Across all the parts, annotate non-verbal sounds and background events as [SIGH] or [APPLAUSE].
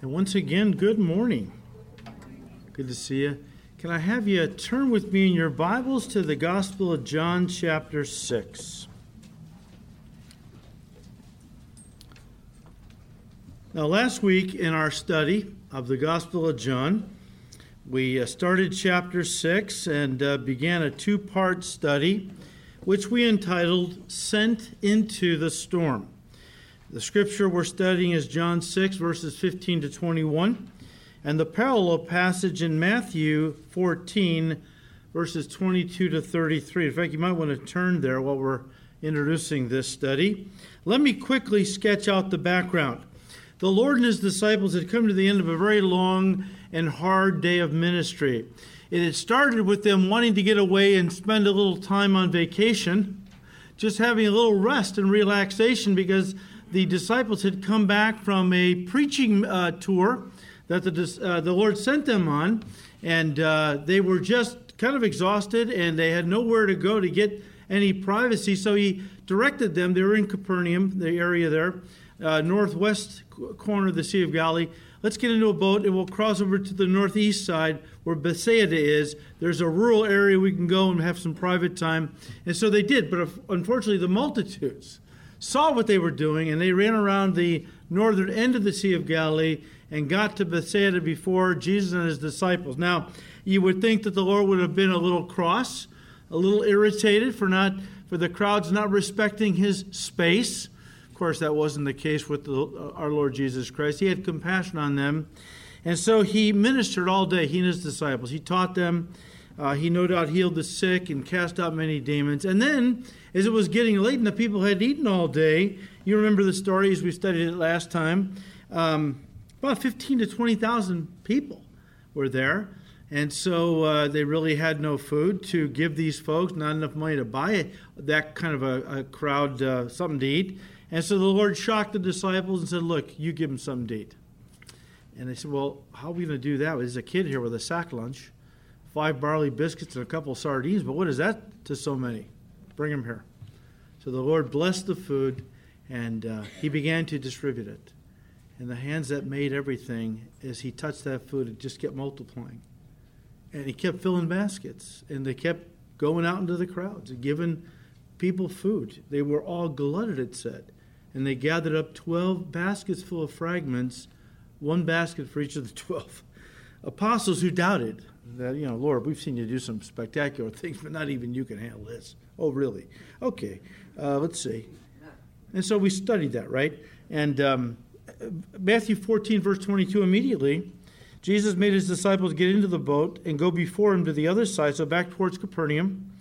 And once again, good morning. Good to see you. Can I have you turn with me in your Bibles to the Gospel of John, chapter 6? Now, last week in our study of the Gospel of John, we uh, started chapter 6 and uh, began a two part study, which we entitled Sent into the Storm. The scripture we're studying is John 6, verses 15 to 21, and the parallel passage in Matthew 14, verses 22 to 33. In fact, you might want to turn there while we're introducing this study. Let me quickly sketch out the background. The Lord and his disciples had come to the end of a very long and hard day of ministry. It had started with them wanting to get away and spend a little time on vacation, just having a little rest and relaxation because the disciples had come back from a preaching uh, tour that the, uh, the Lord sent them on, and uh, they were just kind of exhausted and they had nowhere to go to get any privacy. So he directed them, they were in Capernaum, the area there, uh, northwest corner of the Sea of Galilee. Let's get into a boat and we'll cross over to the northeast side where Bethsaida is. There's a rural area we can go and have some private time. And so they did, but unfortunately, the multitudes saw what they were doing, and they ran around the northern end of the Sea of Galilee and got to Bethsaida before Jesus and his disciples. Now, you would think that the Lord would have been a little cross, a little irritated for not for the crowds not respecting his space. Of course, that wasn't the case with the, our Lord Jesus Christ. He had compassion on them. And so he ministered all day, he and his disciples. He taught them. Uh, he no doubt healed the sick and cast out many demons. And then as it was getting late and the people had eaten all day, you remember the story as we studied it last time. Um, about 15 to 20,000 people were there. And so uh, they really had no food to give these folks, not enough money to buy that kind of a, a crowd uh, something to eat. And so the Lord shocked the disciples and said, Look, you give them something to eat. And they said, Well, how are we going to do that? There's a kid here with a sack lunch, five barley biscuits, and a couple sardines, but what is that to so many? Bring them here. So the Lord blessed the food, and uh, he began to distribute it. And the hands that made everything, as he touched that food, it just kept multiplying. And he kept filling baskets, and they kept going out into the crowds and giving people food. They were all glutted, it said. And they gathered up 12 baskets full of fragments, one basket for each of the [LAUGHS] 12 apostles who doubted that, you know, Lord, we've seen you do some spectacular [LAUGHS] things, but not even you can handle this. Oh, really? Okay, uh, let's see. And so we studied that, right? And um, Matthew 14, verse 22, immediately, Jesus made his disciples get into the boat and go before him to the other side, so back towards Capernaum,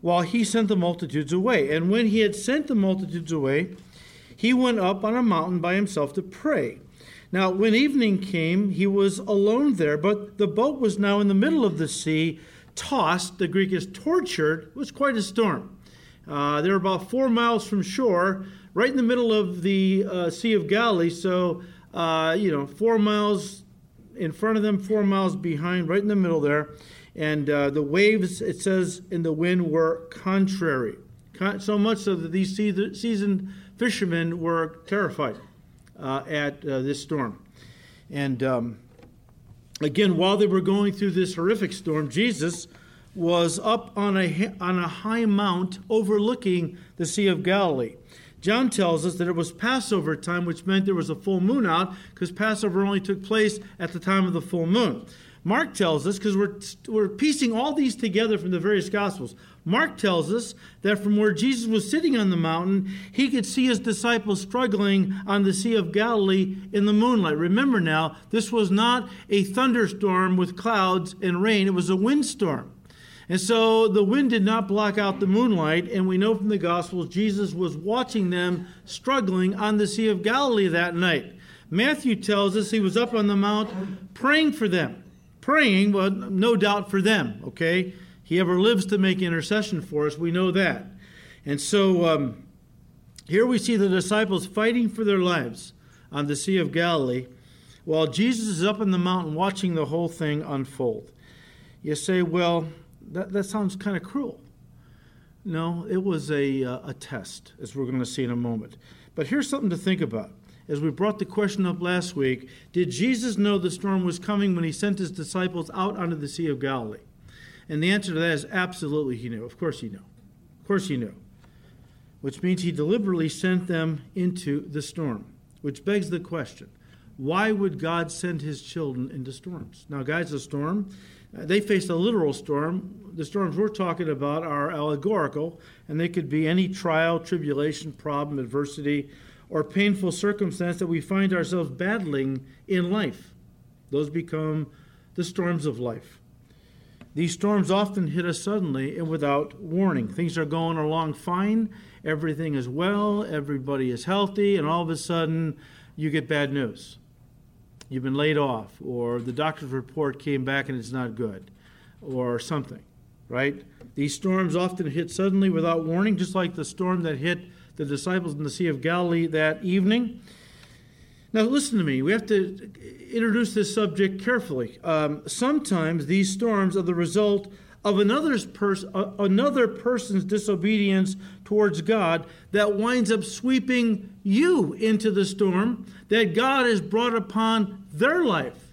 while he sent the multitudes away. And when he had sent the multitudes away, he went up on a mountain by himself to pray. Now, when evening came, he was alone there, but the boat was now in the middle of the sea, tossed, the Greek is tortured, it was quite a storm. Uh, they were about four miles from shore, right in the middle of the uh, Sea of Galilee. So, uh, you know, four miles in front of them, four miles behind, right in the middle there. And uh, the waves, it says, in the wind were contrary. Con- so much so that these seasoned fishermen were terrified at uh, this storm. And um, again, while they were going through this horrific storm, Jesus was up on a, on a high mount overlooking the Sea of Galilee. John tells us that it was Passover time, which meant there was a full moon out, because Passover only took place at the time of the full moon. Mark tells us, because we're, we're piecing all these together from the various Gospels, Mark tells us that from where Jesus was sitting on the mountain, he could see his disciples struggling on the Sea of Galilee in the moonlight. Remember now, this was not a thunderstorm with clouds and rain, it was a windstorm. And so the wind did not block out the moonlight, and we know from the Gospels Jesus was watching them struggling on the Sea of Galilee that night. Matthew tells us he was up on the mount praying for them. Praying, well, no doubt for them, okay? He ever lives to make intercession for us, we know that. And so um, here we see the disciples fighting for their lives on the Sea of Galilee while Jesus is up on the mountain watching the whole thing unfold. You say, well, that, that sounds kind of cruel. No, it was a, uh, a test, as we're going to see in a moment. But here's something to think about. as we brought the question up last week, did Jesus know the storm was coming when he sent his disciples out onto the Sea of Galilee? And the answer to that is absolutely he knew. Of course he knew. Of course he knew. Which means he deliberately sent them into the storm, which begs the question why would God send his children into storms? Now, guys, a storm, uh, they faced a literal storm. The storms we're talking about are allegorical, and they could be any trial, tribulation, problem, adversity, or painful circumstance that we find ourselves battling in life. Those become the storms of life. These storms often hit us suddenly and without warning. Things are going along fine, everything is well, everybody is healthy, and all of a sudden you get bad news. You've been laid off, or the doctor's report came back and it's not good, or something, right? These storms often hit suddenly without warning, just like the storm that hit the disciples in the Sea of Galilee that evening. Now, listen to me. We have to introduce this subject carefully. Um, sometimes these storms are the result of another's pers- uh, another person's disobedience towards God that winds up sweeping you into the storm that God has brought upon their life.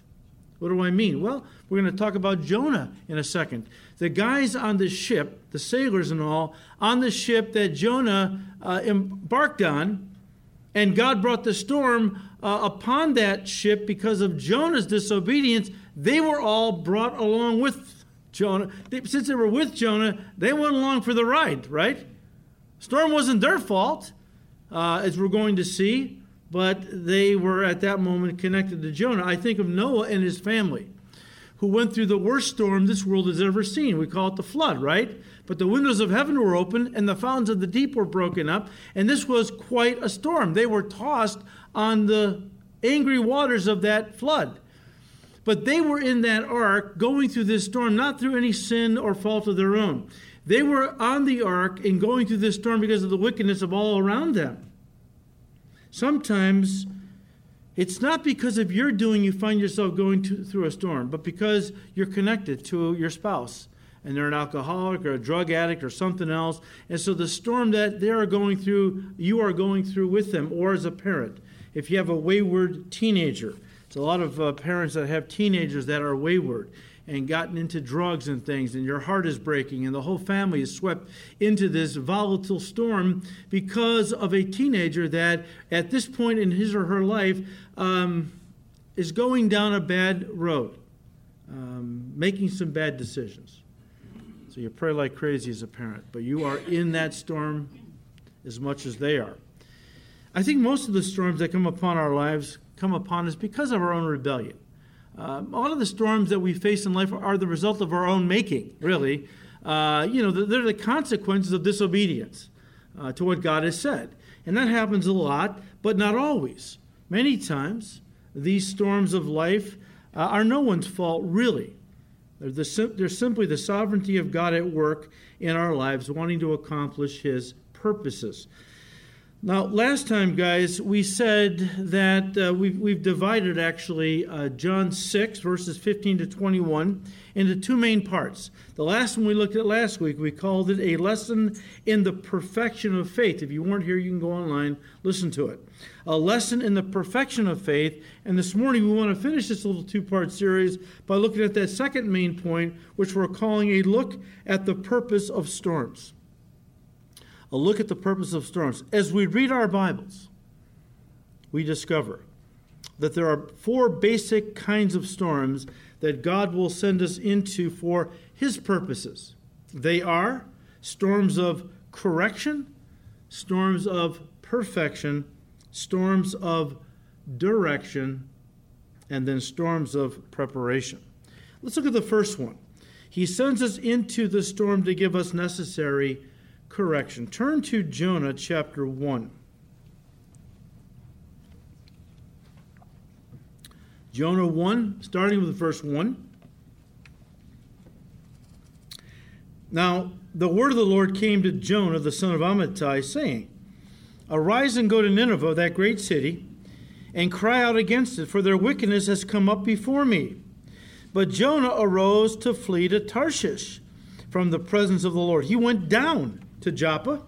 What do I mean? Well, we're going to talk about Jonah in a second. The guys on the ship, the sailors and all, on the ship that Jonah uh, embarked on, and God brought the storm uh, upon that ship because of Jonah's disobedience, they were all brought along with Jonah. They, since they were with Jonah, they went along for the ride, right? Storm wasn't their fault, uh, as we're going to see, but they were at that moment connected to Jonah. I think of Noah and his family, who went through the worst storm this world has ever seen. We call it the flood, right? But the windows of heaven were open and the fountains of the deep were broken up. And this was quite a storm. They were tossed on the angry waters of that flood. But they were in that ark going through this storm, not through any sin or fault of their own. They were on the ark and going through this storm because of the wickedness of all around them. Sometimes it's not because of your doing you find yourself going to, through a storm, but because you're connected to your spouse and they're an alcoholic or a drug addict or something else. And so the storm that they are going through, you are going through with them, or as a parent. If you have a wayward teenager, it's a lot of uh, parents that have teenagers that are wayward and gotten into drugs and things, and your heart is breaking, and the whole family is swept into this volatile storm because of a teenager that, at this point in his or her life, um, is going down a bad road, um, making some bad decisions. So you pray like crazy as a parent, but you are in that storm as much as they are. I think most of the storms that come upon our lives come upon us because of our own rebellion. Uh, a lot of the storms that we face in life are the result of our own making, really. Uh, you know, they're the consequences of disobedience uh, to what God has said. And that happens a lot, but not always. Many times, these storms of life uh, are no one's fault, really. They're, the, they're simply the sovereignty of God at work in our lives, wanting to accomplish His purposes. Now, last time, guys, we said that uh, we've, we've divided actually uh, John 6, verses 15 to 21, into two main parts. The last one we looked at last week, we called it a lesson in the perfection of faith. If you weren't here, you can go online, listen to it. A lesson in the perfection of faith. And this morning, we want to finish this little two part series by looking at that second main point, which we're calling a look at the purpose of storms a look at the purpose of storms. As we read our Bibles, we discover that there are four basic kinds of storms that God will send us into for His purposes. They are storms of correction, storms of perfection, storms of direction, and then storms of preparation. Let's look at the first one. He sends us into the storm to give us necessary correction. Turn to Jonah chapter 1. Jonah 1, starting with verse 1. Now, the word of the Lord came to Jonah, the son of Amittai, saying, Arise and go to Nineveh, that great city, and cry out against it, for their wickedness has come up before me. But Jonah arose to flee to Tarshish from the presence of the Lord. He went down to Joppa,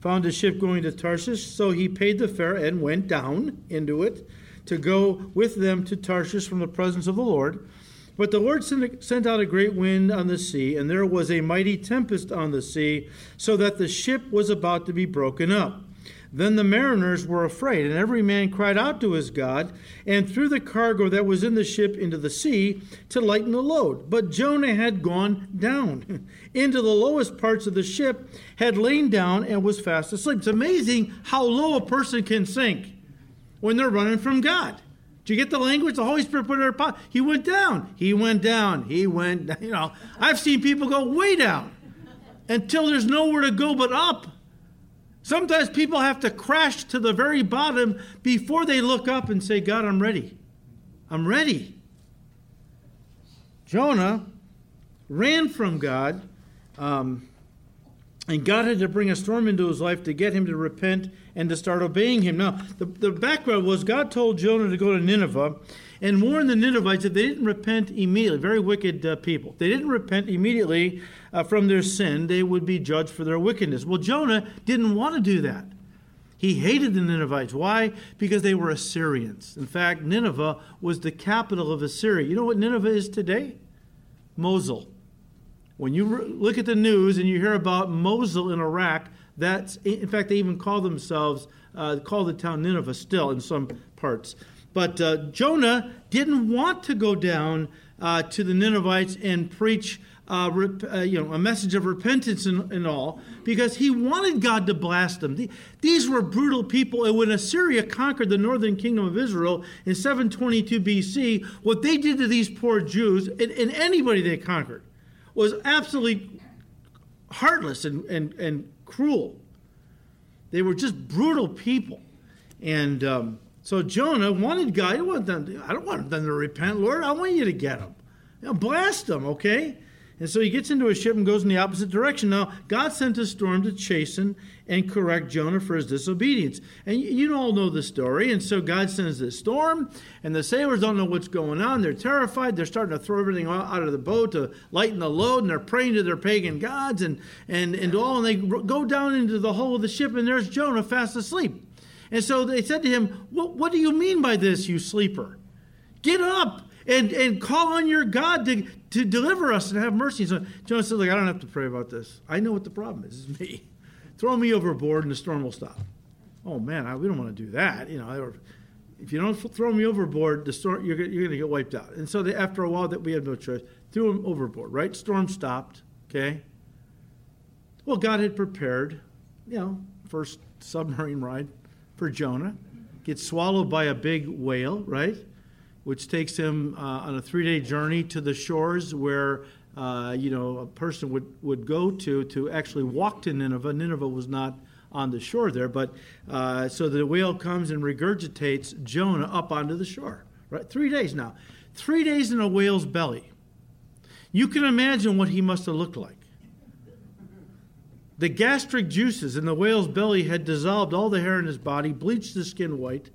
found a ship going to Tarshish, so he paid the fare and went down into it to go with them to Tarshish from the presence of the Lord. But the Lord sent out a great wind on the sea, and there was a mighty tempest on the sea, so that the ship was about to be broken up. Then the mariners were afraid, and every man cried out to his God, and threw the cargo that was in the ship into the sea to lighten the load. But Jonah had gone down [LAUGHS] into the lowest parts of the ship, had lain down, and was fast asleep. It's amazing how low a person can sink when they're running from God. Do you get the language? The Holy Spirit put it in their He went down. He went down. He went down. [LAUGHS] You know, I've seen people go way down until there's nowhere to go but up. Sometimes people have to crash to the very bottom before they look up and say, God, I'm ready. I'm ready. Jonah ran from God, um, and God had to bring a storm into his life to get him to repent and to start obeying him. Now, the, the background was God told Jonah to go to Nineveh and warn the Ninevites that they didn't repent immediately. Very wicked uh, people. They didn't repent immediately uh, from their sin. They would be judged for their wickedness. Well, Jonah didn't want to do that. He hated the Ninevites. Why? Because they were Assyrians. In fact, Nineveh was the capital of Assyria. You know what Nineveh is today? Mosul. When you re- look at the news and you hear about Mosul in Iraq, that's in fact they even call themselves uh, call the town Nineveh still in some parts. But uh, Jonah didn't want to go down uh, to the Ninevites and preach uh, rep, uh, you know, a message of repentance and, and, all because he wanted God to blast them. these were brutal people. And when Assyria conquered the northern kingdom of Israel in 722 BC, what they did to these poor Jews and, and anybody they conquered was absolutely heartless and, and, and cruel. They were just brutal people. And um, so Jonah wanted God. I don't want them. I don't want them to repent, Lord. I want you to get them. You know, blast them, okay? And so he gets into a ship and goes in the opposite direction. Now, God sent a storm to chasten and correct Jonah for his disobedience. And you all know the story. And so God sends this storm, and the sailors don't know what's going on. They're terrified. They're starting to throw everything out of the boat to lighten the load, and they're praying to their pagan gods and, and, and all. And they go down into the hull of the ship, and there's Jonah fast asleep. And so they said to him, What, what do you mean by this, you sleeper? Get up and, and call on your God to, to deliver us and have mercy. So Jonah said, Look, I don't have to pray about this. I know what the problem is. It's me. Throw me overboard and the storm will stop. Oh, man, I, we don't want to do that. You know, if you don't throw me overboard, the storm, you're, you're going to get wiped out. And so they, after a while, that we had no choice, threw him overboard, right? Storm stopped, okay? Well, God had prepared, you know, first submarine ride for Jonah, gets swallowed by a big whale, right? Which takes him uh, on a three day journey to the shores where. Uh, you know, a person would, would go to to actually walk to Nineveh. Nineveh was not on the shore there, but uh, so the whale comes and regurgitates Jonah up onto the shore. Right, three days now, three days in a whale's belly. You can imagine what he must have looked like. The gastric juices in the whale's belly had dissolved all the hair in his body, bleached the skin white.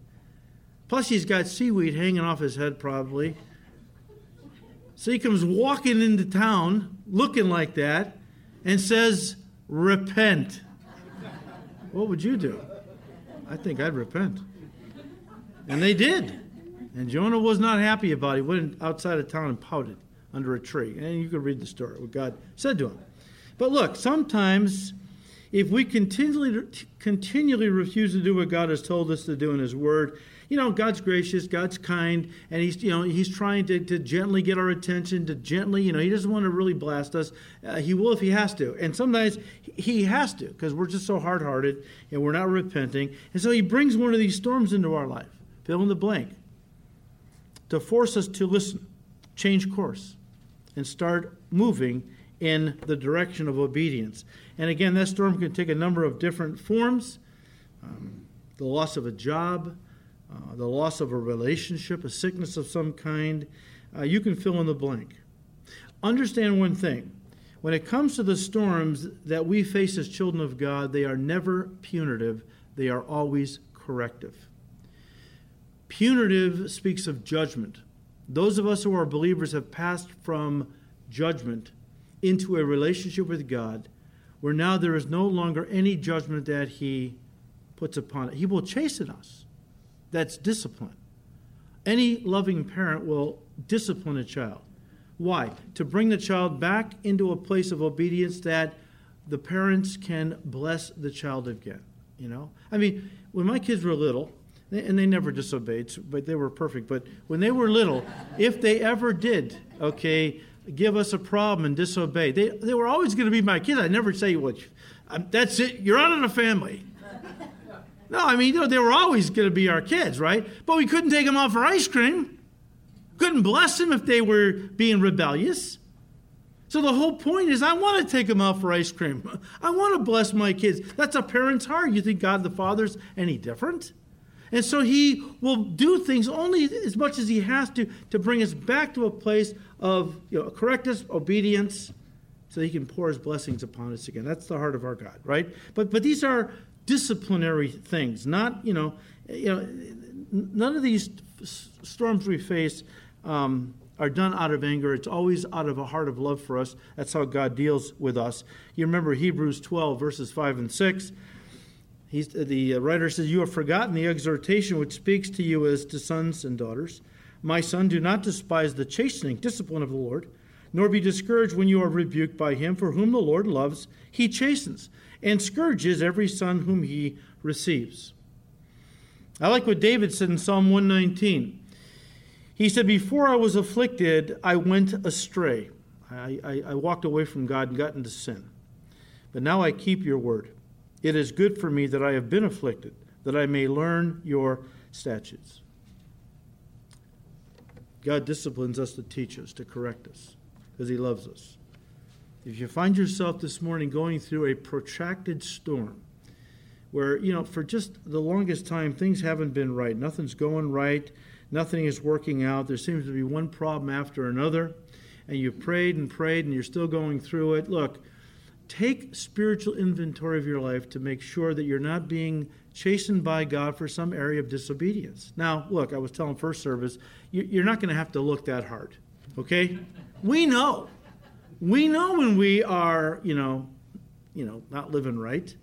Plus, he's got seaweed hanging off his head, probably. So he comes walking into town looking like that and says, Repent. What would you do? I think I'd repent. And they did. And Jonah was not happy about it. He went outside of town and pouted under a tree. And you can read the story, what God said to him. But look, sometimes if we continually continually refuse to do what God has told us to do in His Word, you know, God's gracious, God's kind, and He's you know He's trying to, to gently get our attention, to gently you know He doesn't want to really blast us. Uh, he will if He has to, and sometimes He has to because we're just so hard hearted and we're not repenting, and so He brings one of these storms into our life, fill in the blank, to force us to listen, change course, and start moving in the direction of obedience. And again, that storm can take a number of different forms um, the loss of a job, uh, the loss of a relationship, a sickness of some kind. Uh, you can fill in the blank. Understand one thing when it comes to the storms that we face as children of God, they are never punitive, they are always corrective. Punitive speaks of judgment. Those of us who are believers have passed from judgment into a relationship with God where now there is no longer any judgment that he puts upon it. He will chasten us. That's discipline. Any loving parent will discipline a child. Why? To bring the child back into a place of obedience that the parents can bless the child again. You know? I mean, when my kids were little, and they never disobeyed, but they were perfect. But when they were little, if they ever did, okay, give us a problem and disobey, they, they were always going to be my kids. I never say, well, um, that's it, you're out of the family. [LAUGHS] No, I mean, you know, they were always going to be our kids, right? But we couldn't take them out for ice cream. Couldn't bless them if they were being rebellious. So the whole point is, I want to take them out for ice cream. [LAUGHS] I want to bless my kids. That's a parent's heart. You think God the Father's any different? And so he will do things only as much as he has to to bring us back to a place of you know, correct us, obedience, so he can pour his blessings upon us again. That's the heart of our God, right? But but these are disciplinary things, not you know, you know, none of these storms we face um, are done out of anger. It's always out of a heart of love for us. That's how God deals with us. You remember Hebrews 12 verses 5 and 6. He's, the writer says, You have forgotten the exhortation which speaks to you as to sons and daughters. My son, do not despise the chastening discipline of the Lord, nor be discouraged when you are rebuked by him, for whom the Lord loves, he chastens, and scourges every son whom he receives. I like what David said in Psalm 119. He said, Before I was afflicted, I went astray. I, I, I walked away from God and got into sin. But now I keep your word. It is good for me that I have been afflicted, that I may learn your statutes. God disciplines us to teach us, to correct us, because He loves us. If you find yourself this morning going through a protracted storm, where, you know, for just the longest time, things haven't been right, nothing's going right, nothing is working out, there seems to be one problem after another, and you've prayed and prayed and you're still going through it, look, take spiritual inventory of your life to make sure that you're not being chastened by God for some area of disobedience. Now, look, I was telling first service, you're not going to have to look that hard, okay? We know. We know when we are, you know, you know, not living right.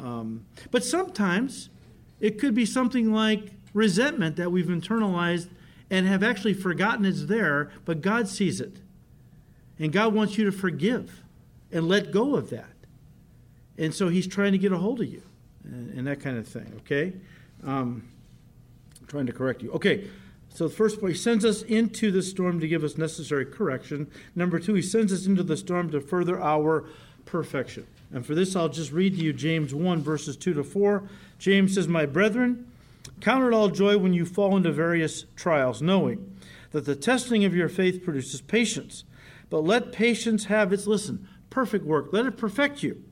Um, but sometimes it could be something like resentment that we've internalized and have actually forgotten it's there, but God sees it. And God wants you to forgive and let go of that. And so he's trying to get a hold of you and, and that kind of thing, okay? Um, I'm trying to correct you. Okay, so the first point, he sends us into the storm to give us necessary correction. Number two, he sends us into the storm to further our perfection. And for this, I'll just read to you James 1, verses 2 to 4. James says, My brethren, count it all joy when you fall into various trials, knowing that the testing of your faith produces patience. But let patience have its, listen, perfect work. Let it perfect you,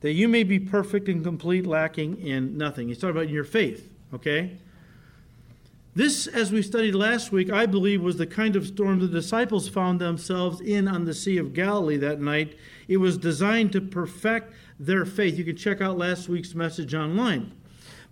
that you may be perfect and complete, lacking in nothing. He's talking about your faith, okay? This, as we studied last week, I believe was the kind of storm the disciples found themselves in on the Sea of Galilee that night. It was designed to perfect their faith. You can check out last week's message online.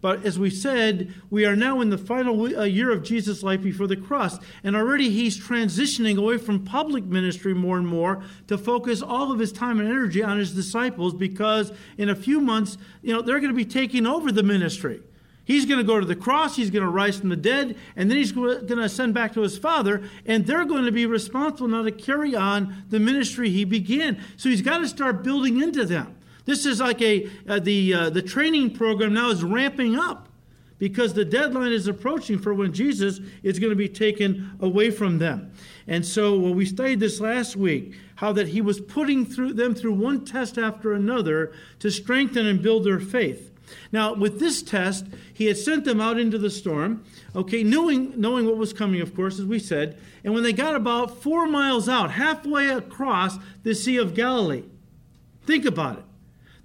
But as we said, we are now in the final uh, year of Jesus' life before the cross. And already he's transitioning away from public ministry more and more to focus all of his time and energy on his disciples because in a few months, you know, they're going to be taking over the ministry. He's going to go to the cross, he's going to rise from the dead, and then he's going to ascend back to his Father, and they're going to be responsible now to carry on the ministry he began. So he's got to start building into them. This is like a uh, the uh, the training program now is ramping up because the deadline is approaching for when Jesus is going to be taken away from them. And so well, we studied this last week how that he was putting through them through one test after another to strengthen and build their faith. Now, with this test, he had sent them out into the storm, okay, knowing, knowing what was coming, of course, as we said. And when they got about four miles out, halfway across the Sea of Galilee, think about it.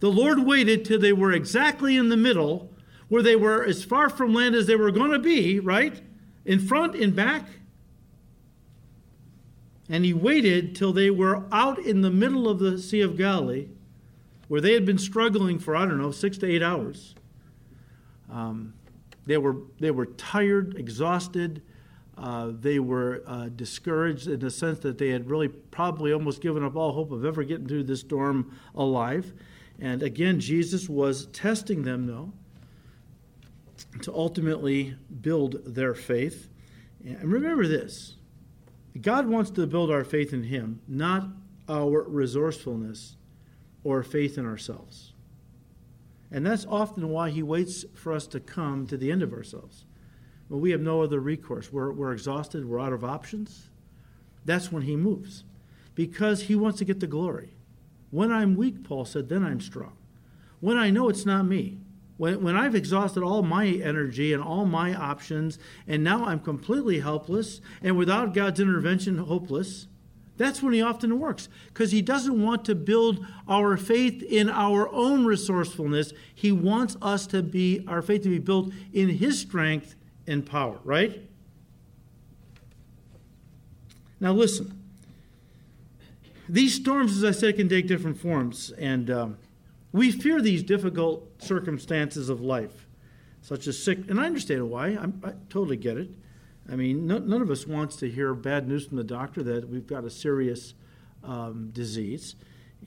The Lord waited till they were exactly in the middle, where they were as far from land as they were going to be, right? In front, in back. And he waited till they were out in the middle of the Sea of Galilee, where they had been struggling for, I don't know, six to eight hours. Um, they, were, they were tired, exhausted. Uh, they were uh, discouraged in the sense that they had really probably almost given up all hope of ever getting through this storm alive. And again, Jesus was testing them, though, to ultimately build their faith. And remember this God wants to build our faith in Him, not our resourcefulness or faith in ourselves. And that's often why He waits for us to come to the end of ourselves. When we have no other recourse, we're, we're exhausted, we're out of options. That's when He moves because He wants to get the glory. When I'm weak, Paul said, then I'm strong. When I know it's not me, when, when I've exhausted all my energy and all my options, and now I'm completely helpless and without God's intervention, hopeless, that's when He often works because He doesn't want to build our faith in our own resourcefulness. He wants us to be, our faith to be built in His strength and power, right? Now, listen. These storms, as I said, can take different forms, and um, we fear these difficult circumstances of life, such as sick. And I understand why. I'm, i totally get it. I mean, no, none of us wants to hear bad news from the doctor that we've got a serious um, disease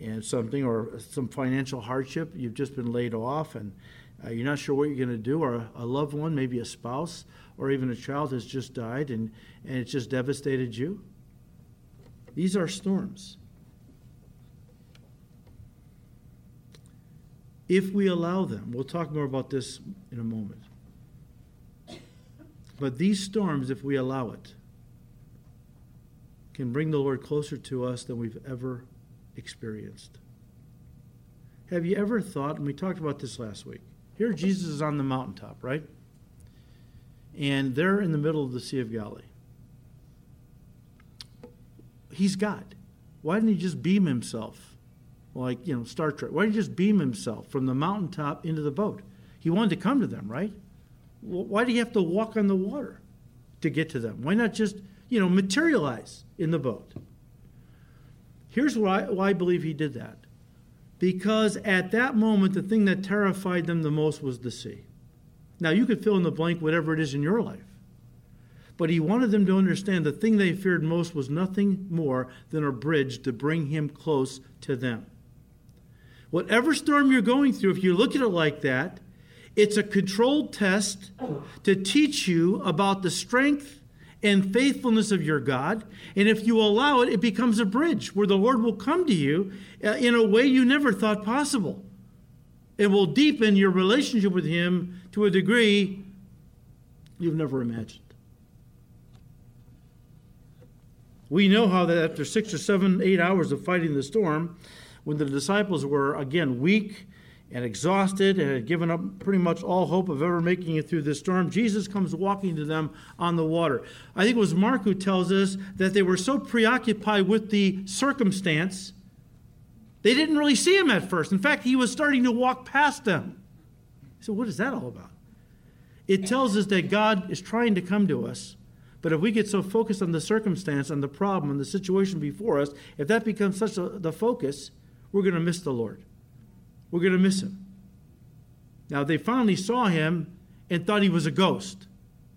and something, or some financial hardship. You've just been laid off, and uh, you're not sure what you're going to do, or a, a loved one, maybe a spouse, or even a child has just died, and, and it's just devastated you. These are storms. If we allow them. We'll talk more about this in a moment. But these storms, if we allow it, can bring the Lord closer to us than we've ever experienced. Have you ever thought, and we talked about this last week, here Jesus is on the mountaintop, right? And they're in the middle of the Sea of Galilee. He's God. Why didn't he just beam himself like you know Star Trek. Why didn't he just beam himself from the mountaintop into the boat? He wanted to come to them, right? Why did he have to walk on the water to get to them? Why not just you know materialize in the boat? Here's why, why I believe he did that. Because at that moment, the thing that terrified them the most was the sea. Now, you could fill in the blank whatever it is in your life. But he wanted them to understand the thing they feared most was nothing more than a bridge to bring him close to them. Whatever storm you're going through, if you look at it like that, it's a controlled test to teach you about the strength and faithfulness of your God. And if you allow it, it becomes a bridge where the Lord will come to you uh, in a way you never thought possible. It will deepen your relationship with Him to a degree you've never imagined. We know how that after six or seven, eight hours of fighting the storm, when the disciples were, again, weak and exhausted and had given up pretty much all hope of ever making it through this storm, Jesus comes walking to them on the water. I think it was Mark who tells us that they were so preoccupied with the circumstance, they didn't really see him at first. In fact, he was starting to walk past them. So, what is that all about? It tells us that God is trying to come to us. But if we get so focused on the circumstance, on the problem, on the situation before us, if that becomes such a, the focus, we're going to miss the Lord. We're going to miss him. Now, they finally saw him and thought he was a ghost.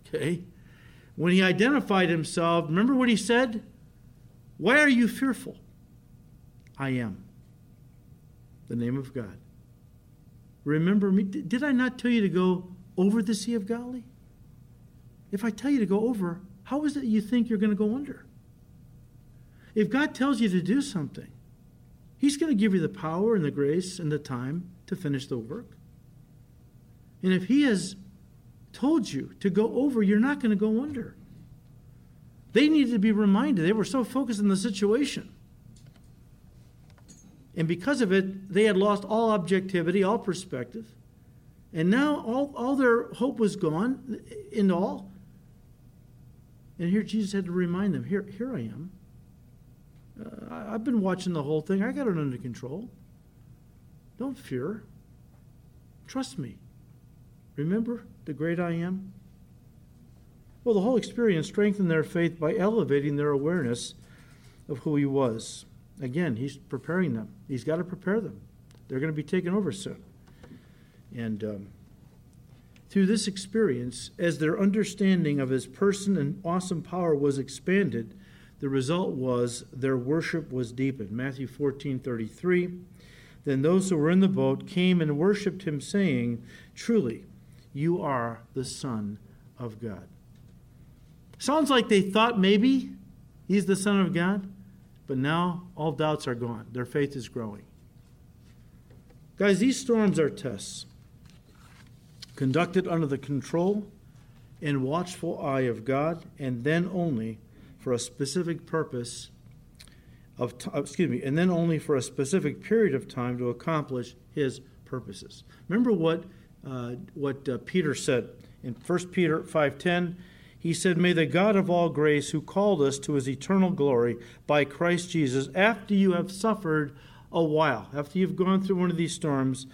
Okay? When he identified himself, remember what he said? Why are you fearful? I am. The name of God. Remember me. Did I not tell you to go over the Sea of Galilee? If I tell you to go over, how is it you think you're going to go under? If God tells you to do something, He's going to give you the power and the grace and the time to finish the work. And if He has told you to go over, you're not going to go under. They needed to be reminded. They were so focused on the situation. And because of it, they had lost all objectivity, all perspective. And now all, all their hope was gone in all. And here Jesus had to remind them here, here I am. Uh, I've been watching the whole thing. I got it under control. Don't fear. Trust me. Remember the great I am? Well, the whole experience strengthened their faith by elevating their awareness of who he was. Again, he's preparing them. He's got to prepare them. They're going to be taken over soon. And um, Through this experience, as their understanding of his person and awesome power was expanded, the result was their worship was deepened. Matthew 14 33. Then those who were in the boat came and worshiped him, saying, Truly, you are the Son of God. Sounds like they thought maybe he's the Son of God, but now all doubts are gone. Their faith is growing. Guys, these storms are tests conducted under the control and watchful eye of God, and then only for a specific purpose of t- uh, excuse me, and then only for a specific period of time to accomplish his purposes. Remember what uh, what uh, Peter said in 1 Peter 5:10. He said, "May the God of all grace, who called us to his eternal glory by Christ Jesus, after you have suffered a while, after you've gone through one of these storms,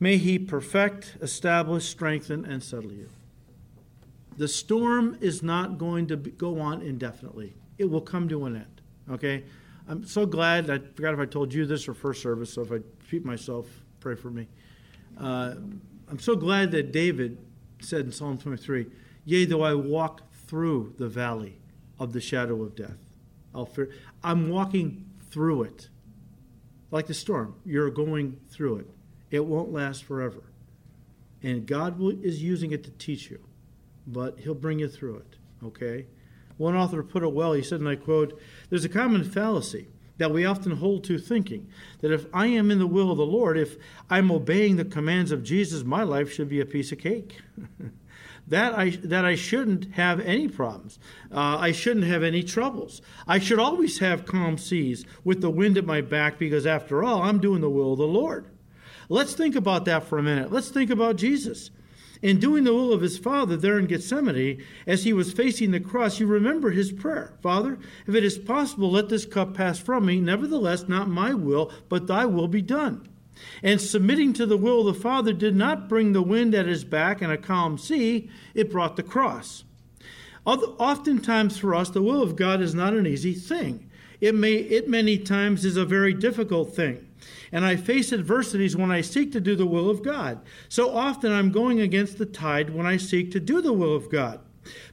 may he perfect, establish, strengthen, and settle you." The storm is not going to go on indefinitely. It will come to an end. Okay? I'm so glad. I forgot if I told you this or first service, so if I repeat myself, pray for me. Uh, I'm so glad that David said in Psalm 23, Yea, though I walk through the valley of the shadow of death, I'll fear. I'm walking through it. Like the storm, you're going through it. It won't last forever. And God will, is using it to teach you, but He'll bring you through it, okay? One author put it well. He said, and I quote, There's a common fallacy that we often hold to thinking that if I am in the will of the Lord, if I'm obeying the commands of Jesus, my life should be a piece of cake. [LAUGHS] that I that I shouldn't have any problems. Uh, I shouldn't have any troubles. I should always have calm seas with the wind at my back because after all, I'm doing the will of the Lord. Let's think about that for a minute. Let's think about Jesus in doing the will of his Father there in Gethsemane, as he was facing the cross, you remember his prayer Father, if it is possible, let this cup pass from me. Nevertheless, not my will, but thy will be done. And submitting to the will of the Father did not bring the wind at his back and a calm sea, it brought the cross. Oftentimes for us, the will of God is not an easy thing. It, may, it many times is a very difficult thing and I face adversities when I seek to do the will of God. So often I'm going against the tide when I seek to do the will of God.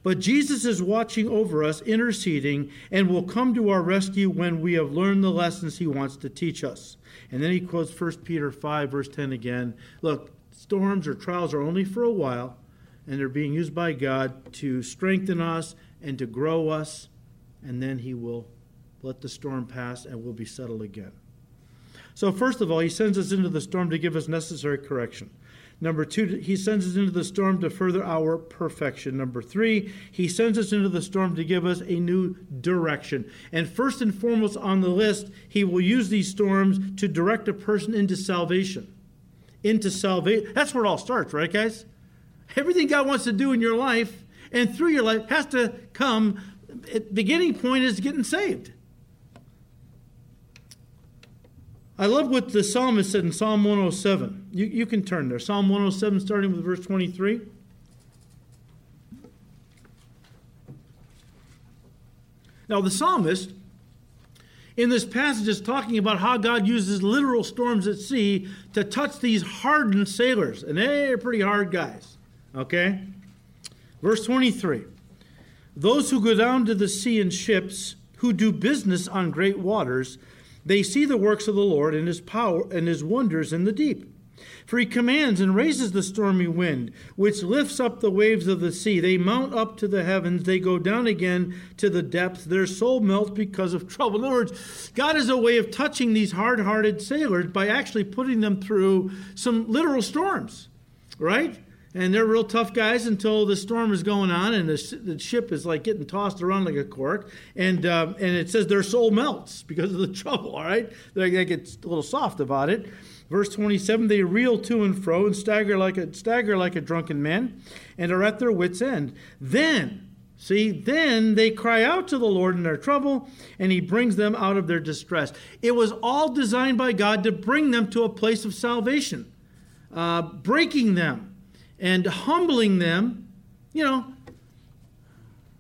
But Jesus is watching over us, interceding, and will come to our rescue when we have learned the lessons he wants to teach us. And then he quotes 1 Peter 5, verse 10 again. Look, storms or trials are only for a while, and they're being used by God to strengthen us and to grow us, and then he will let the storm pass and we'll be settled again. So, first of all, he sends us into the storm to give us necessary correction. Number two, he sends us into the storm to further our perfection. Number three, he sends us into the storm to give us a new direction. And first and foremost on the list, he will use these storms to direct a person into salvation. Into salvation. That's where it all starts, right, guys? Everything God wants to do in your life and through your life has to come. Beginning point is getting saved. I love what the psalmist said in Psalm 107. You, you can turn there. Psalm 107, starting with verse 23. Now, the psalmist in this passage is talking about how God uses literal storms at sea to touch these hardened sailors. And they're pretty hard guys. Okay? Verse 23 Those who go down to the sea in ships, who do business on great waters, they see the works of the Lord and his power and his wonders in the deep. For he commands and raises the stormy wind, which lifts up the waves of the sea. They mount up to the heavens, they go down again to the depths. Their soul melts because of trouble. In other words, God has a way of touching these hard hearted sailors by actually putting them through some literal storms, right? And they're real tough guys until the storm is going on and the, the ship is like getting tossed around like a cork. And um, and it says their soul melts because of the [LAUGHS] trouble all right? They, they get a little soft about it. Verse 27 they reel to and fro and stagger like a stagger like a drunken man and are at their wits end. Then See, then they cry out to the Lord in their trouble, and He brings them out of their distress. It was all designed by God to bring them to a place of salvation, uh, breaking them and humbling them. You know,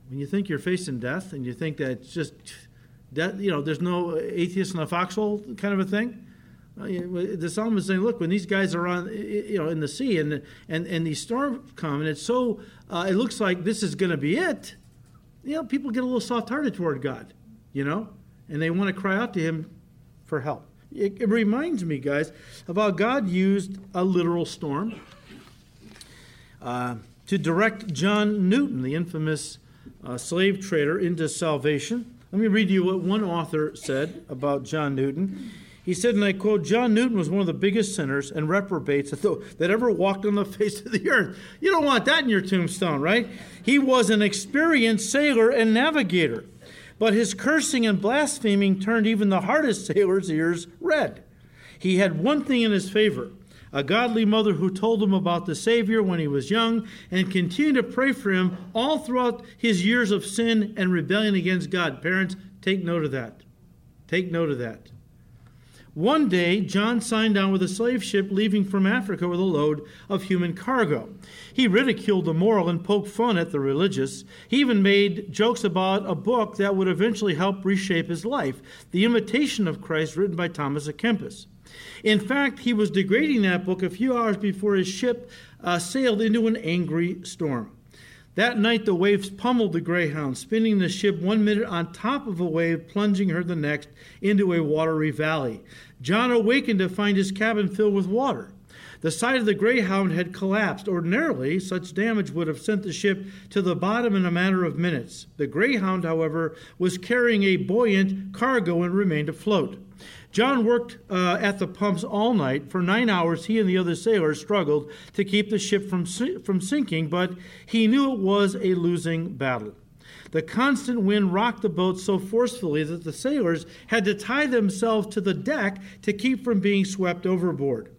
when you think you're facing death and you think that just death, you know, there's no atheist in a foxhole kind of a thing. Uh, the psalmist is saying, look, when these guys are on, you know, in the sea and and and these storms come, and it's so, uh, it looks like this is going to be it. You know, people get a little soft-hearted toward God, you know, and they want to cry out to Him for help. It, it reminds me, guys, of how God used a literal storm uh, to direct John Newton, the infamous uh, slave trader, into salvation. Let me read you what one author said about John Newton. He said, and I quote, John Newton was one of the biggest sinners and reprobates that [LAUGHS] ever walked on the [LAUGHS] face of the earth. You don't want that in your tombstone, right? He was an experienced sailor and navigator, but his cursing and blaspheming turned even the hardest sailor's ears red. He had one thing in his favor a godly mother who told him about the Savior when he was young and continued to pray for him all throughout his years of sin and rebellion against God. Parents, take note of that. Take note of that. One day, John signed on with a slave ship leaving from Africa with a load of human cargo. He ridiculed the moral and poked fun at the religious. He even made jokes about a book that would eventually help reshape his life The Imitation of Christ, written by Thomas à Kempis. In fact, he was degrading that book a few hours before his ship uh, sailed into an angry storm. That night, the waves pummeled the Greyhound, spinning the ship one minute on top of a wave, plunging her the next into a watery valley. John awakened to find his cabin filled with water. The side of the Greyhound had collapsed. Ordinarily, such damage would have sent the ship to the bottom in a matter of minutes. The Greyhound, however, was carrying a buoyant cargo and remained afloat. John worked uh, at the pumps all night. For nine hours, he and the other sailors struggled to keep the ship from, from sinking, but he knew it was a losing battle. The constant wind rocked the boat so forcefully that the sailors had to tie themselves to the deck to keep from being swept overboard.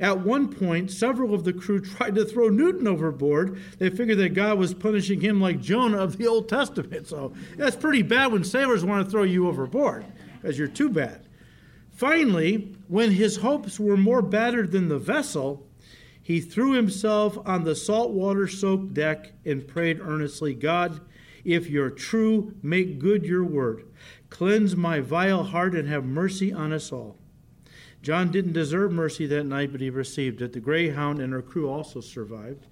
At one point, several of the crew tried to throw Newton overboard. They figured that God was punishing him like Jonah of the Old Testament. So that's pretty bad when sailors want to throw you overboard, because you're too bad. Finally, when his hopes were more battered than the vessel, he threw himself on the salt water soaked deck and prayed earnestly God, if you're true, make good your word. Cleanse my vile heart and have mercy on us all. John didn't deserve mercy that night, but he received it. The Greyhound and her crew also survived.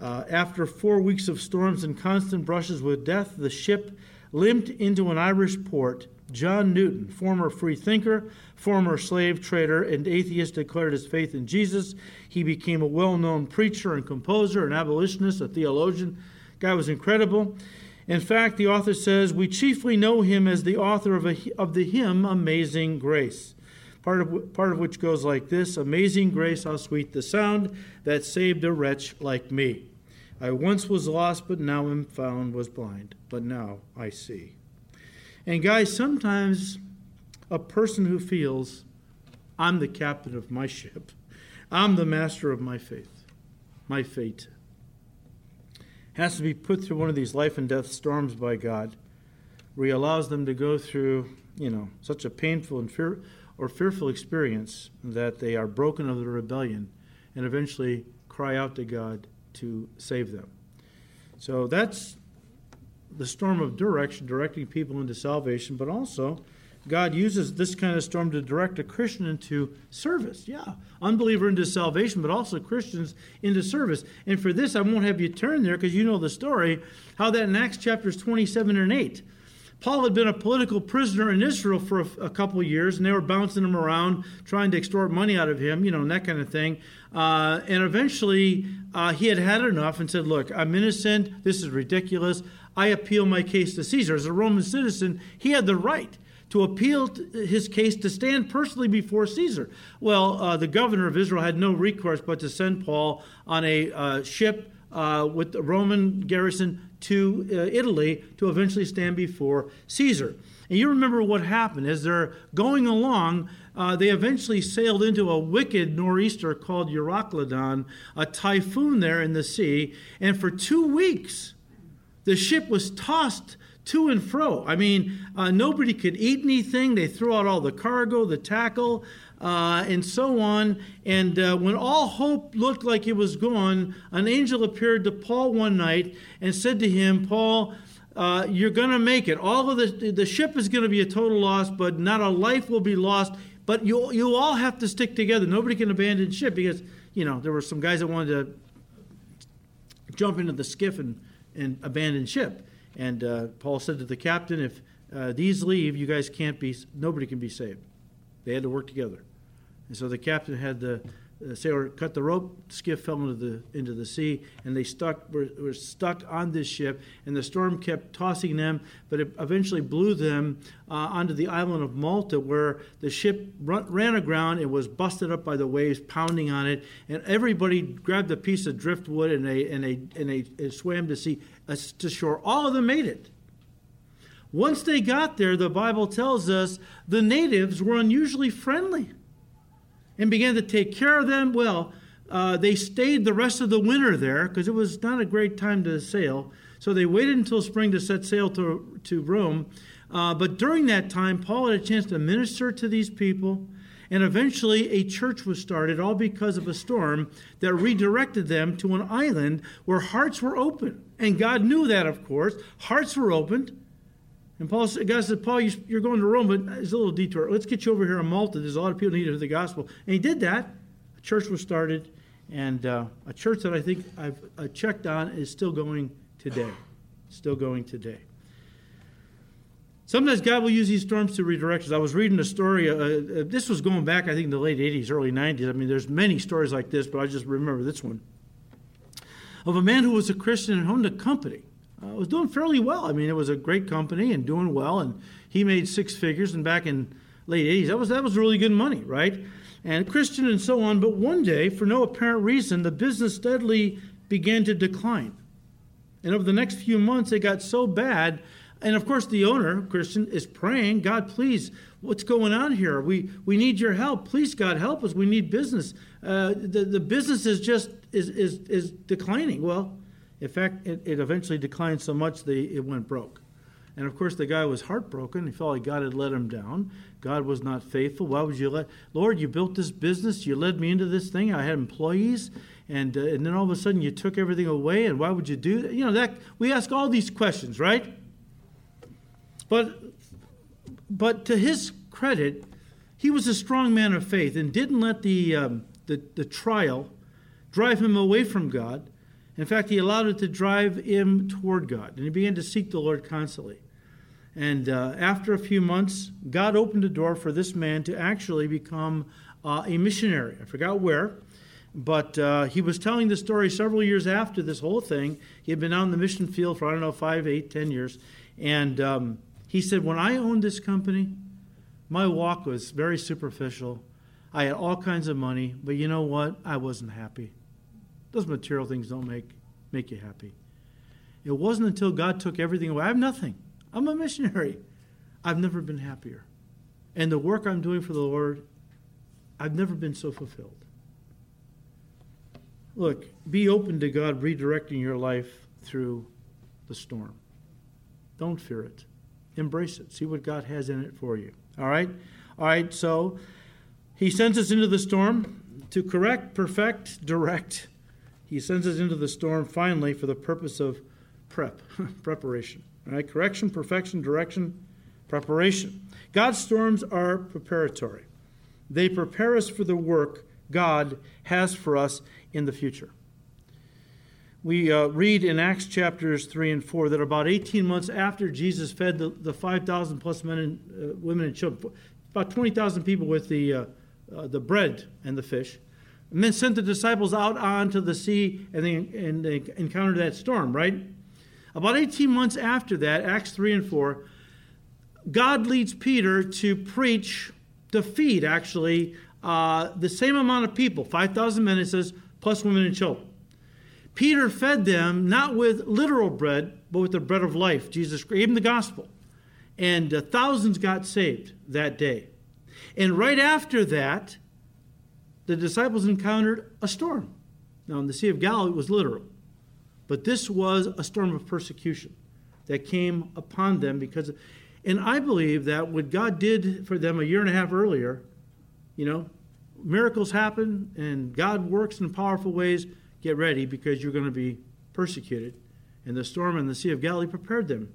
Uh, after four weeks of storms and constant brushes with death, the ship limped into an Irish port John Newton, former free thinker, former slave trader, and atheist, declared his faith in Jesus. He became a well known preacher and composer, an abolitionist, a theologian. Guy was incredible. In fact, the author says, We chiefly know him as the author of, a, of the hymn Amazing Grace, part of, part of which goes like this Amazing grace, how sweet the sound that saved a wretch like me. I once was lost, but now am found, was blind, but now I see. And guys, sometimes a person who feels, I'm the captain of my ship, I'm the master of my faith, my fate, has to be put through one of these life and death storms by God, where He allows them to go through, you know, such a painful and fear or fearful experience that they are broken of the rebellion and eventually cry out to God to save them. So that's the storm of direction, directing people into salvation, but also God uses this kind of storm to direct a Christian into service. Yeah, unbeliever into salvation, but also Christians into service. And for this, I won't have you turn there because you know the story how that in Acts chapters 27 and 8. Paul had been a political prisoner in Israel for a, a couple of years, and they were bouncing him around, trying to extort money out of him, you know, and that kind of thing. Uh, and eventually, uh, he had had enough and said, Look, I'm innocent. This is ridiculous. I appeal my case to Caesar. As a Roman citizen, he had the right to appeal his case to stand personally before Caesar. Well, uh, the governor of Israel had no recourse but to send Paul on a uh, ship uh, with the Roman garrison to uh, Italy to eventually stand before Caesar. And you remember what happened. As they're going along, uh, they eventually sailed into a wicked nor'easter called Euroclydon, a typhoon there in the sea. And for two weeks, the ship was tossed to and fro. I mean, uh, nobody could eat anything. They threw out all the cargo, the tackle, uh, and so on. And uh, when all hope looked like it was gone, an angel appeared to Paul one night and said to him, Paul, uh, you're going to make it. All of the, the ship is going to be a total loss, but not a life will be lost but you you all have to stick together. Nobody can abandon ship because you know there were some guys that wanted to jump into the skiff and and abandon ship. And uh, Paul said to the captain, if uh, these leave, you guys can't be. Nobody can be saved. They had to work together. And so the captain had the the sailor cut the rope, skiff fell into the into the sea, and they stuck were, were stuck on this ship. And the storm kept tossing them, but it eventually blew them uh, onto the island of Malta, where the ship run, ran aground. It was busted up by the waves pounding on it, and everybody grabbed a piece of driftwood and they and they and they, they swam to sea uh, to shore. All of them made it. Once they got there, the Bible tells us the natives were unusually friendly and began to take care of them. Well, uh, they stayed the rest of the winter there because it was not a great time to sail. So they waited until spring to set sail to, to Rome. Uh, but during that time, Paul had a chance to minister to these people. And eventually, a church was started, all because of a storm that redirected them to an island where hearts were open. And God knew that, of course. Hearts were opened. And Paul, God said, Paul, you're going to Rome, but it's a little detour. Let's get you over here in Malta. There's a lot of people need needed the gospel. And he did that. A church was started, and uh, a church that I think I've uh, checked on is still going today. Still going today. Sometimes God will use these storms to redirect us. I was reading a story. Uh, uh, this was going back, I think, in the late 80s, early 90s. I mean, there's many stories like this, but I just remember this one of a man who was a Christian and owned a company uh, was doing fairly well. I mean, it was a great company and doing well, and he made six figures. And back in late '80s, that was that was really good money, right? And Christian and so on. But one day, for no apparent reason, the business steadily began to decline. And over the next few months, it got so bad. And of course, the owner, Christian, is praying, God, please, what's going on here? We, we need your help. Please, God, help us. We need business. Uh, the, the business is just is, is, is declining. Well, in fact, it, it eventually declined so much that it went broke. And of course, the guy was heartbroken. He felt like God had let him down. God was not faithful. Why would you let, Lord, you built this business. You led me into this thing. I had employees. And, uh, and then all of a sudden you took everything away. And why would you do that? You know, that, we ask all these questions, right? But, but to his credit, he was a strong man of faith and didn't let the, um, the, the trial drive him away from God in fact, he allowed it to drive him toward God, and he began to seek the Lord constantly. And uh, after a few months, God opened a door for this man to actually become uh, a missionary. I forgot where, but uh, he was telling the story several years after this whole thing. He had been out in the mission field for, I don't know, five, eight, ten years. And um, he said, When I owned this company, my walk was very superficial. I had all kinds of money, but you know what? I wasn't happy. Those material things don't make, make you happy. It wasn't until God took everything away. I have nothing. I'm a missionary. I've never been happier. And the work I'm doing for the Lord, I've never been so fulfilled. Look, be open to God redirecting your life through the storm. Don't fear it. Embrace it. See what God has in it for you. All right? All right, so he sends us into the storm to correct, perfect, direct, he sends us into the storm finally for the purpose of prep, [LAUGHS] preparation. Right? Correction, perfection, direction, preparation. God's storms are preparatory. They prepare us for the work God has for us in the future. We uh, read in Acts chapters 3 and 4 that about 18 months after Jesus fed the, the 5,000 plus men and uh, women and children, about 20,000 people with the, uh, uh, the bread and the fish, and then sent the disciples out onto the sea and they, and they encountered that storm, right? About 18 months after that, Acts 3 and 4, God leads Peter to preach, to feed actually, uh, the same amount of people 5,000 men, it says, plus women and children. Peter fed them not with literal bread, but with the bread of life. Jesus gave the gospel. And uh, thousands got saved that day. And right after that, the disciples encountered a storm. Now, in the Sea of Galilee, it was literal, but this was a storm of persecution that came upon them because, and I believe that what God did for them a year and a half earlier, you know, miracles happen and God works in powerful ways. Get ready because you're going to be persecuted. And the storm in the Sea of Galilee prepared them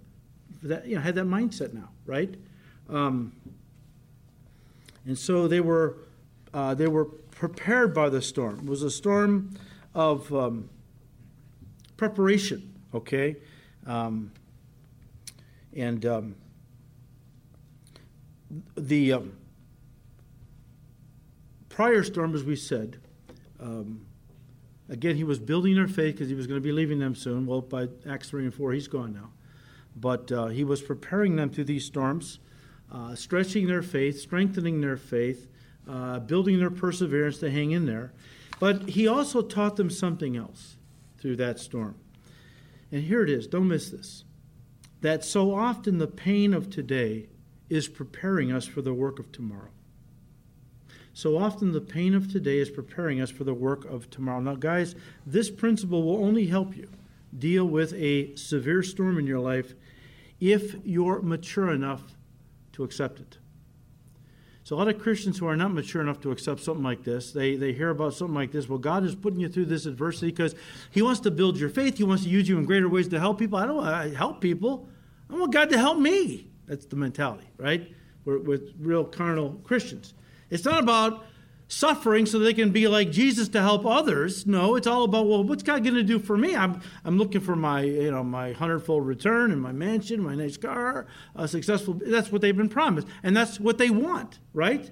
for that, you know, had that mindset now, right? Um, And so they were, uh, they were prepared by the storm. It was a storm of um, preparation, okay? Um, and um, the um, prior storm, as we said, um, again, he was building their faith because he was going to be leaving them soon. Well, by Acts 3 and 4, he's gone now. But uh, he was preparing them through these storms, uh, stretching their faith, strengthening their faith, uh, building their perseverance to hang in there. But he also taught them something else through that storm. And here it is, don't miss this. That so often the pain of today is preparing us for the work of tomorrow. So often the pain of today is preparing us for the work of tomorrow. Now, guys, this principle will only help you deal with a severe storm in your life if you're mature enough to accept it. So, a lot of Christians who are not mature enough to accept something like this, they, they hear about something like this. Well, God is putting you through this adversity because He wants to build your faith. He wants to use you in greater ways to help people. I don't want to help people. I want God to help me. That's the mentality, right? We're, with real carnal Christians. It's not about suffering so they can be like Jesus to help others. No, it's all about well, what's God going to do for me? I'm I'm looking for my you know my hundredfold return and my mansion, my nice car, a successful. That's what they've been promised, and that's what they want, right?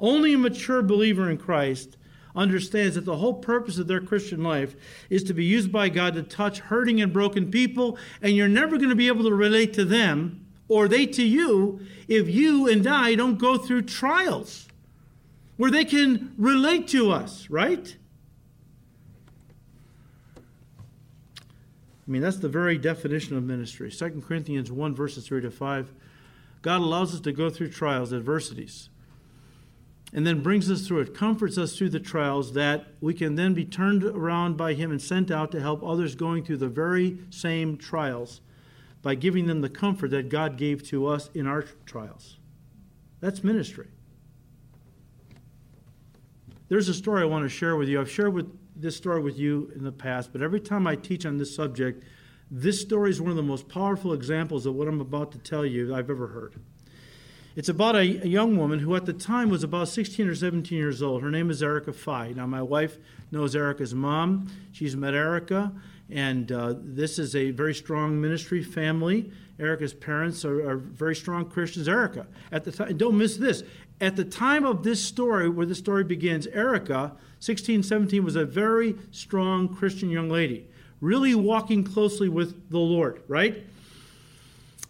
Only a mature believer in Christ understands that the whole purpose of their Christian life is to be used by God to touch hurting and broken people, and you're never going to be able to relate to them or they to you if you and I don't go through trials where they can relate to us, right? I mean, that's the very definition of ministry. 2 Corinthians 1, verses 3 to 5. God allows us to go through trials, adversities, and then brings us through it, comforts us through the trials that we can then be turned around by Him and sent out to help others going through the very same trials by giving them the comfort that God gave to us in our trials. That's ministry. There's a story I want to share with you. I've shared with this story with you in the past, but every time I teach on this subject, this story is one of the most powerful examples of what I'm about to tell you I've ever heard. It's about a, a, young woman who at the time was about 16 or 17 years old. Her name is Erica Fye. Now, my wife knows Erica's mom. She's met Erica, and uh, this is a very strong ministry family. Erica's parents are, are, very strong Christians. Erica, at the time, don't miss this. At the time of this story, where the story begins, Erica, 16, 17, was a very strong Christian young lady, really walking closely with the Lord, right?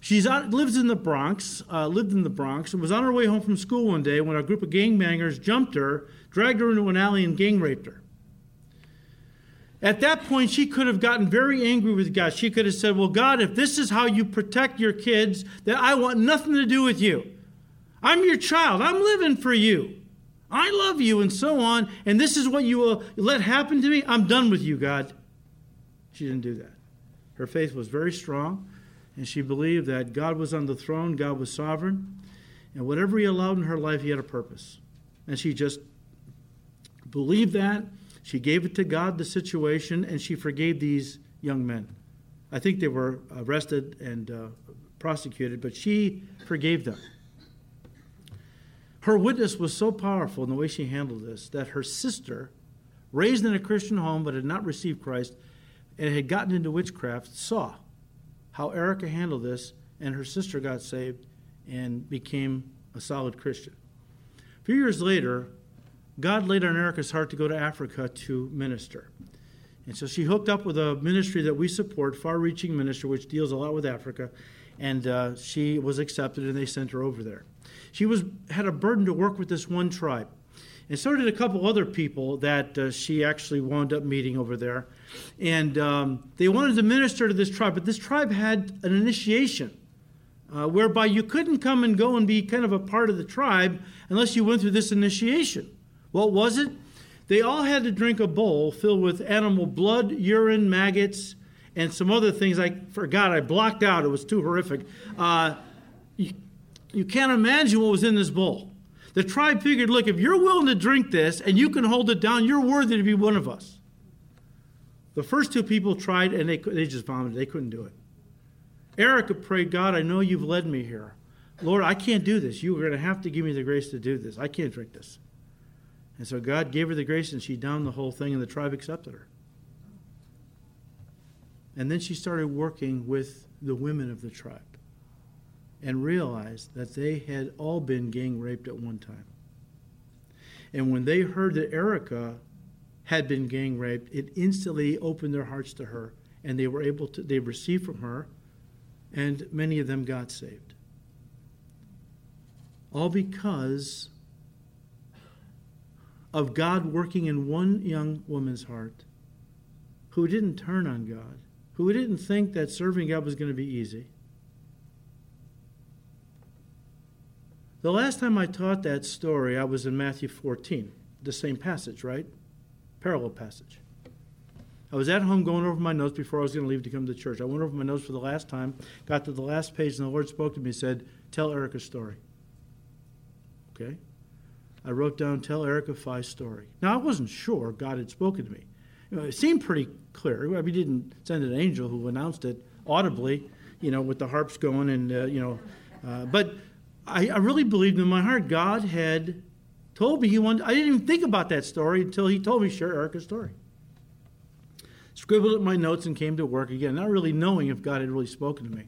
She lives in the Bronx, uh, lived in the Bronx, and was on her way home from school one day when a group of gangbangers jumped her, dragged her into an alley, and gang raped her. At that point, she could have gotten very angry with God. She could have said, Well, God, if this is how you protect your kids, then I want nothing to do with you. I'm your child. I'm living for you. I love you, and so on. And this is what you will let happen to me. I'm done with you, God. She didn't do that. Her faith was very strong, and she believed that God was on the throne, God was sovereign, and whatever He allowed in her life, He had a purpose. And she just believed that. She gave it to God, the situation, and she forgave these young men. I think they were arrested and uh, prosecuted, but she forgave them. Her witness was so powerful in the way she handled this that her sister, raised in a Christian home but had not received Christ and had gotten into witchcraft, saw how Erica handled this, and her sister got saved and became a solid Christian. A few years later, God laid on Erica's heart to go to Africa to minister. And so she hooked up with a ministry that we support, Far Reaching Ministry, which deals a lot with Africa. And uh, she was accepted, and they sent her over there. She was had a burden to work with this one tribe. And so did a couple other people that uh, she actually wound up meeting over there. And um, they wanted to minister to this tribe, but this tribe had an initiation uh, whereby you couldn't come and go and be kind of a part of the tribe unless you went through this initiation. What was it? They all had to drink a bowl filled with animal blood, urine, maggots, and some other things I forgot. I blocked out. It was too horrific. Uh, you, you can't imagine what was in this bowl. The tribe figured, look, if you're willing to drink this and you can hold it down, you're worthy to be one of us. The first two people tried and they, they just vomited. They couldn't do it. Erica prayed, God, I know you've led me here, Lord, I can't do this. You are going to have to give me the grace to do this. I can't drink this. And so God gave her the grace, and she downed the whole thing, and the tribe accepted her. And then she started working with the women of the tribe and realized that they had all been gang raped at one time. And when they heard that Erica had been gang raped, it instantly opened their hearts to her, and they were able to, they received from her, and many of them got saved. All because of God working in one young woman's heart who didn't turn on God, who didn't think that serving God was going to be easy. The last time I taught that story, I was in Matthew 14, the same passage, right? Parallel passage. I was at home going over my notes before I was going to leave to come to church. I went over my notes for the last time, got to the last page, and the Lord spoke to me and said, Tell Erica's story. Okay? I wrote down, Tell Erica Fi's story. Now, I wasn't sure God had spoken to me. You know, it seemed pretty clear. I mean, he didn't send an angel who announced it audibly, you know, with the harps going and, uh, you know. Uh, but I, I really believed in my heart God had told me he wanted. I didn't even think about that story until he told me share Erica's story. Scribbled up my notes and came to work again, not really knowing if God had really spoken to me.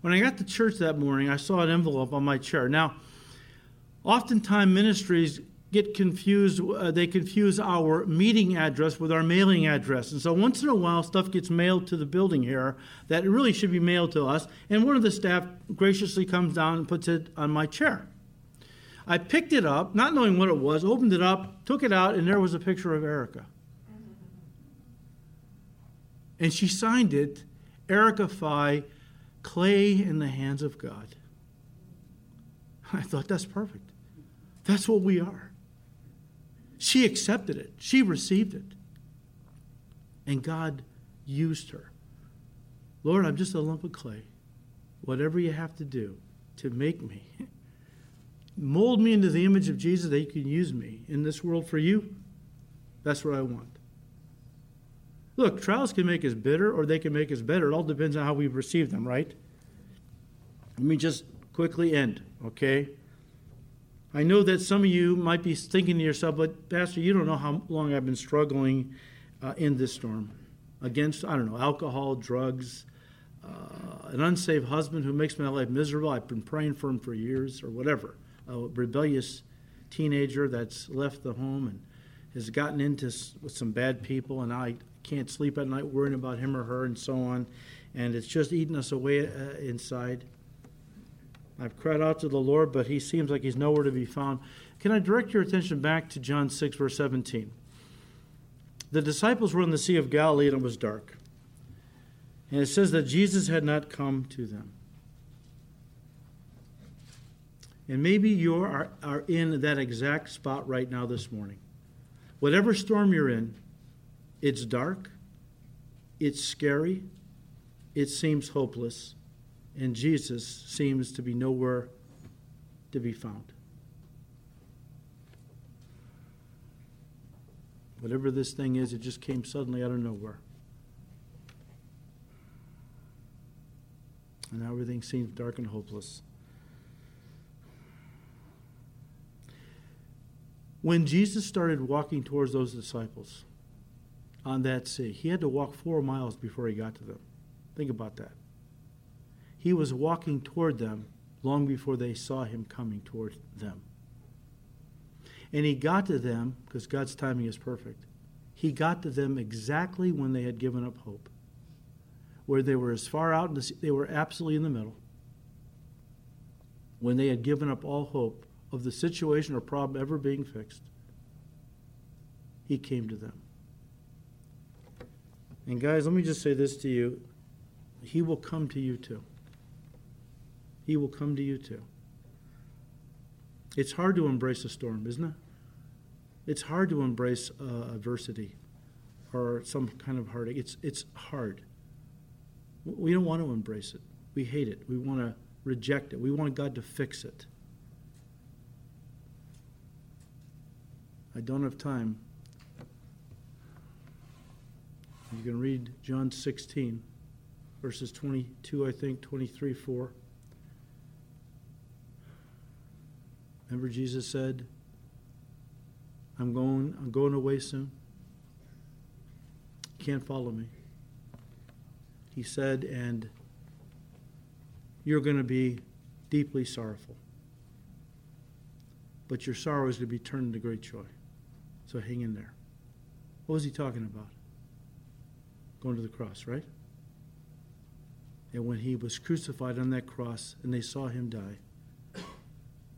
When I got to church that morning, I saw an envelope on my chair. Now, oftentimes ministries get confused. Uh, they confuse our meeting address with our mailing address. And so once in a while, stuff gets mailed to the building here that really should be mailed to us. And one of the staff graciously comes down and puts it on my chair. I picked it up, not knowing what it was, opened it up, took it out, and there was a picture of Erica. And she signed it, Erica Fi, clay in the hands of God. [LAUGHS] I thought, that's perfect. That's what we are. She accepted it, she received it. And God used her. Lord, I'm just a lump of clay. Whatever you have to do to make me, [LAUGHS] mold me into the image of Jesus that you can use me in this world for you, that's what I want. Look, trials can make us bitter or they can make us better. It all depends on how we receive them, right? Let me just quickly end, okay? I know that some of you might be thinking to yourself, but Pastor, you don't know how long I've been struggling uh, in this storm against, I don't know, alcohol, drugs, uh, an unsaved husband who makes my life miserable. I've been praying for him for years or whatever. A rebellious teenager that's left the home and has gotten into with some bad people, and I can't sleep at night worrying about him or her and so on. And it's just eating us away uh, inside. I've cried out to the Lord, but he seems like he's nowhere to be found. Can I direct your attention back to John 6, verse 17? The disciples were in the Sea of Galilee and it was dark. And it says that Jesus had not come to them. And maybe you are, are in that exact spot right now this morning. Whatever storm you're in, it's dark, it's scary, it seems hopeless and Jesus seems to be nowhere to be found. Whatever this thing is, it just came suddenly out of nowhere. And now everything seems dark and hopeless. When Jesus started walking towards those disciples on that sea, he had to walk four miles before he got to them. Think about that. He was walking toward them long before they saw him coming toward them. And he got to them, because God's timing is perfect, he got to them exactly when they had given up hope, where they were as far out, in the, they were absolutely in the middle, when they had given up all hope of the situation or problem ever being fixed. He came to them. And guys, let me just say this to you. He will come to you too he will come to you too. It's hard to embrace a storm, isn't it? It's hard to embrace uh, adversity or some kind of heartache. It's, it's hard. We don't want to embrace it. We hate it. We want to reject it. We want God to fix it. I don't have time. You can read John 16, verses 22, I think, 23, 4. Remember Jesus said, I'm going I'm going away soon. You can't follow me. He said, and you're going to be deeply sorrowful. But your sorrow is going to be turned into great joy. So hang in there. What was he talking about? Going to the cross, right? And when he was crucified on that cross and they saw him die,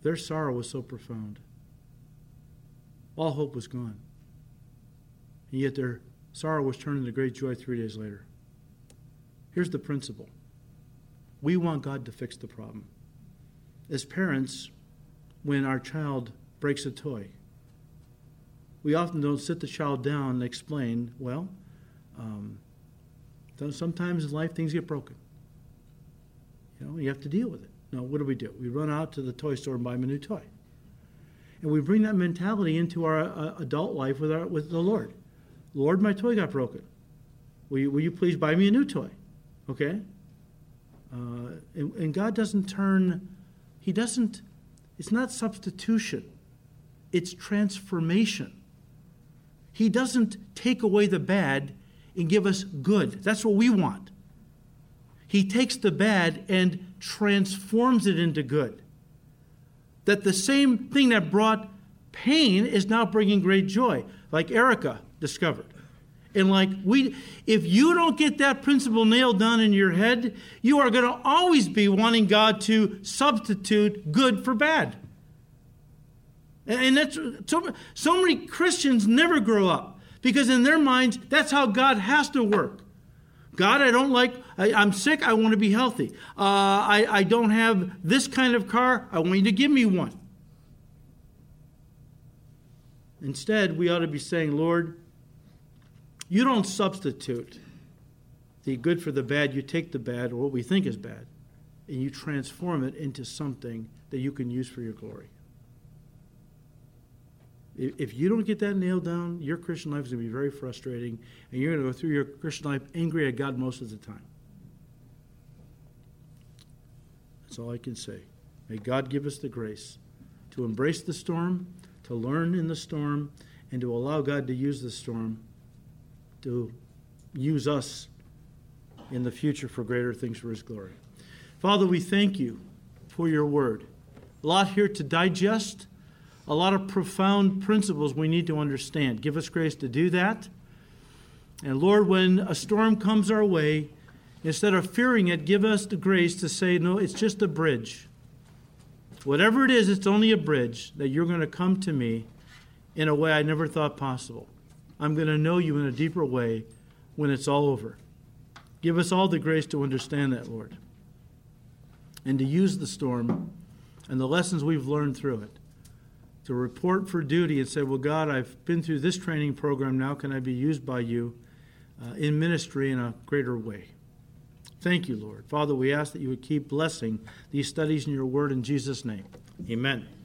their sorrow was so profound. All hope was gone. And yet their sorrow was turned into great joy three days later. Here's the principle we want God to fix the problem. As parents, when our child breaks a toy, we often don't sit the child down and explain, well, um, sometimes in life things get broken. You know, you have to deal with it. No, what do we do? We run out to the toy store and buy him a new toy. And we bring that mentality into our uh, adult life with, our, with the Lord. Lord, my toy got broken. Will you, will you please buy me a new toy? Okay? Uh, and, and God doesn't turn, He doesn't, it's not substitution, it's transformation. He doesn't take away the bad and give us good. That's what we want. He takes the bad and transforms it into good. That the same thing that brought pain is now bringing great joy, like Erica discovered. And like we if you don't get that principle nailed down in your head, you are going to always be wanting God to substitute good for bad. And that's so, so many Christians never grow up because in their minds that's how God has to work. God, I don't like, I, am sick, I want to be healthy. Uh, I, I don't have this kind of car, I want you to give me one. Instead, we ought to be saying, Lord, you don't substitute the good for the bad. You take the bad, or what we think is bad, and you transform it into something that you can use for your glory. If you don't get that nailed down, your Christian life is going to be very frustrating, and you're going to go through your Christian life angry at God most of the time. That's all I can say. May God give us the grace to embrace the storm, to learn in the storm, and to allow God to use the storm to use us in the future for greater things for His glory. Father, we thank you for your word. A lot here to digest, a lot of profound principles we need to understand. Give us grace to do that. And Lord, when a storm comes our way, instead of fearing it, give us the grace to say, no, it's just a bridge. Whatever it is, it's only a bridge that you're going to come to me in a way I never thought possible. I'm going to know you in a deeper way when it's all over. Give us all the grace to understand that, Lord, and to use the storm and the lessons we've learned through it to report for duty and say, Well, God, I've been through this training program. Now can I be used by you uh, in ministry in a greater way? Thank you, Lord. Father, we ask that you would keep blessing these studies in your word in Jesus' name. Amen.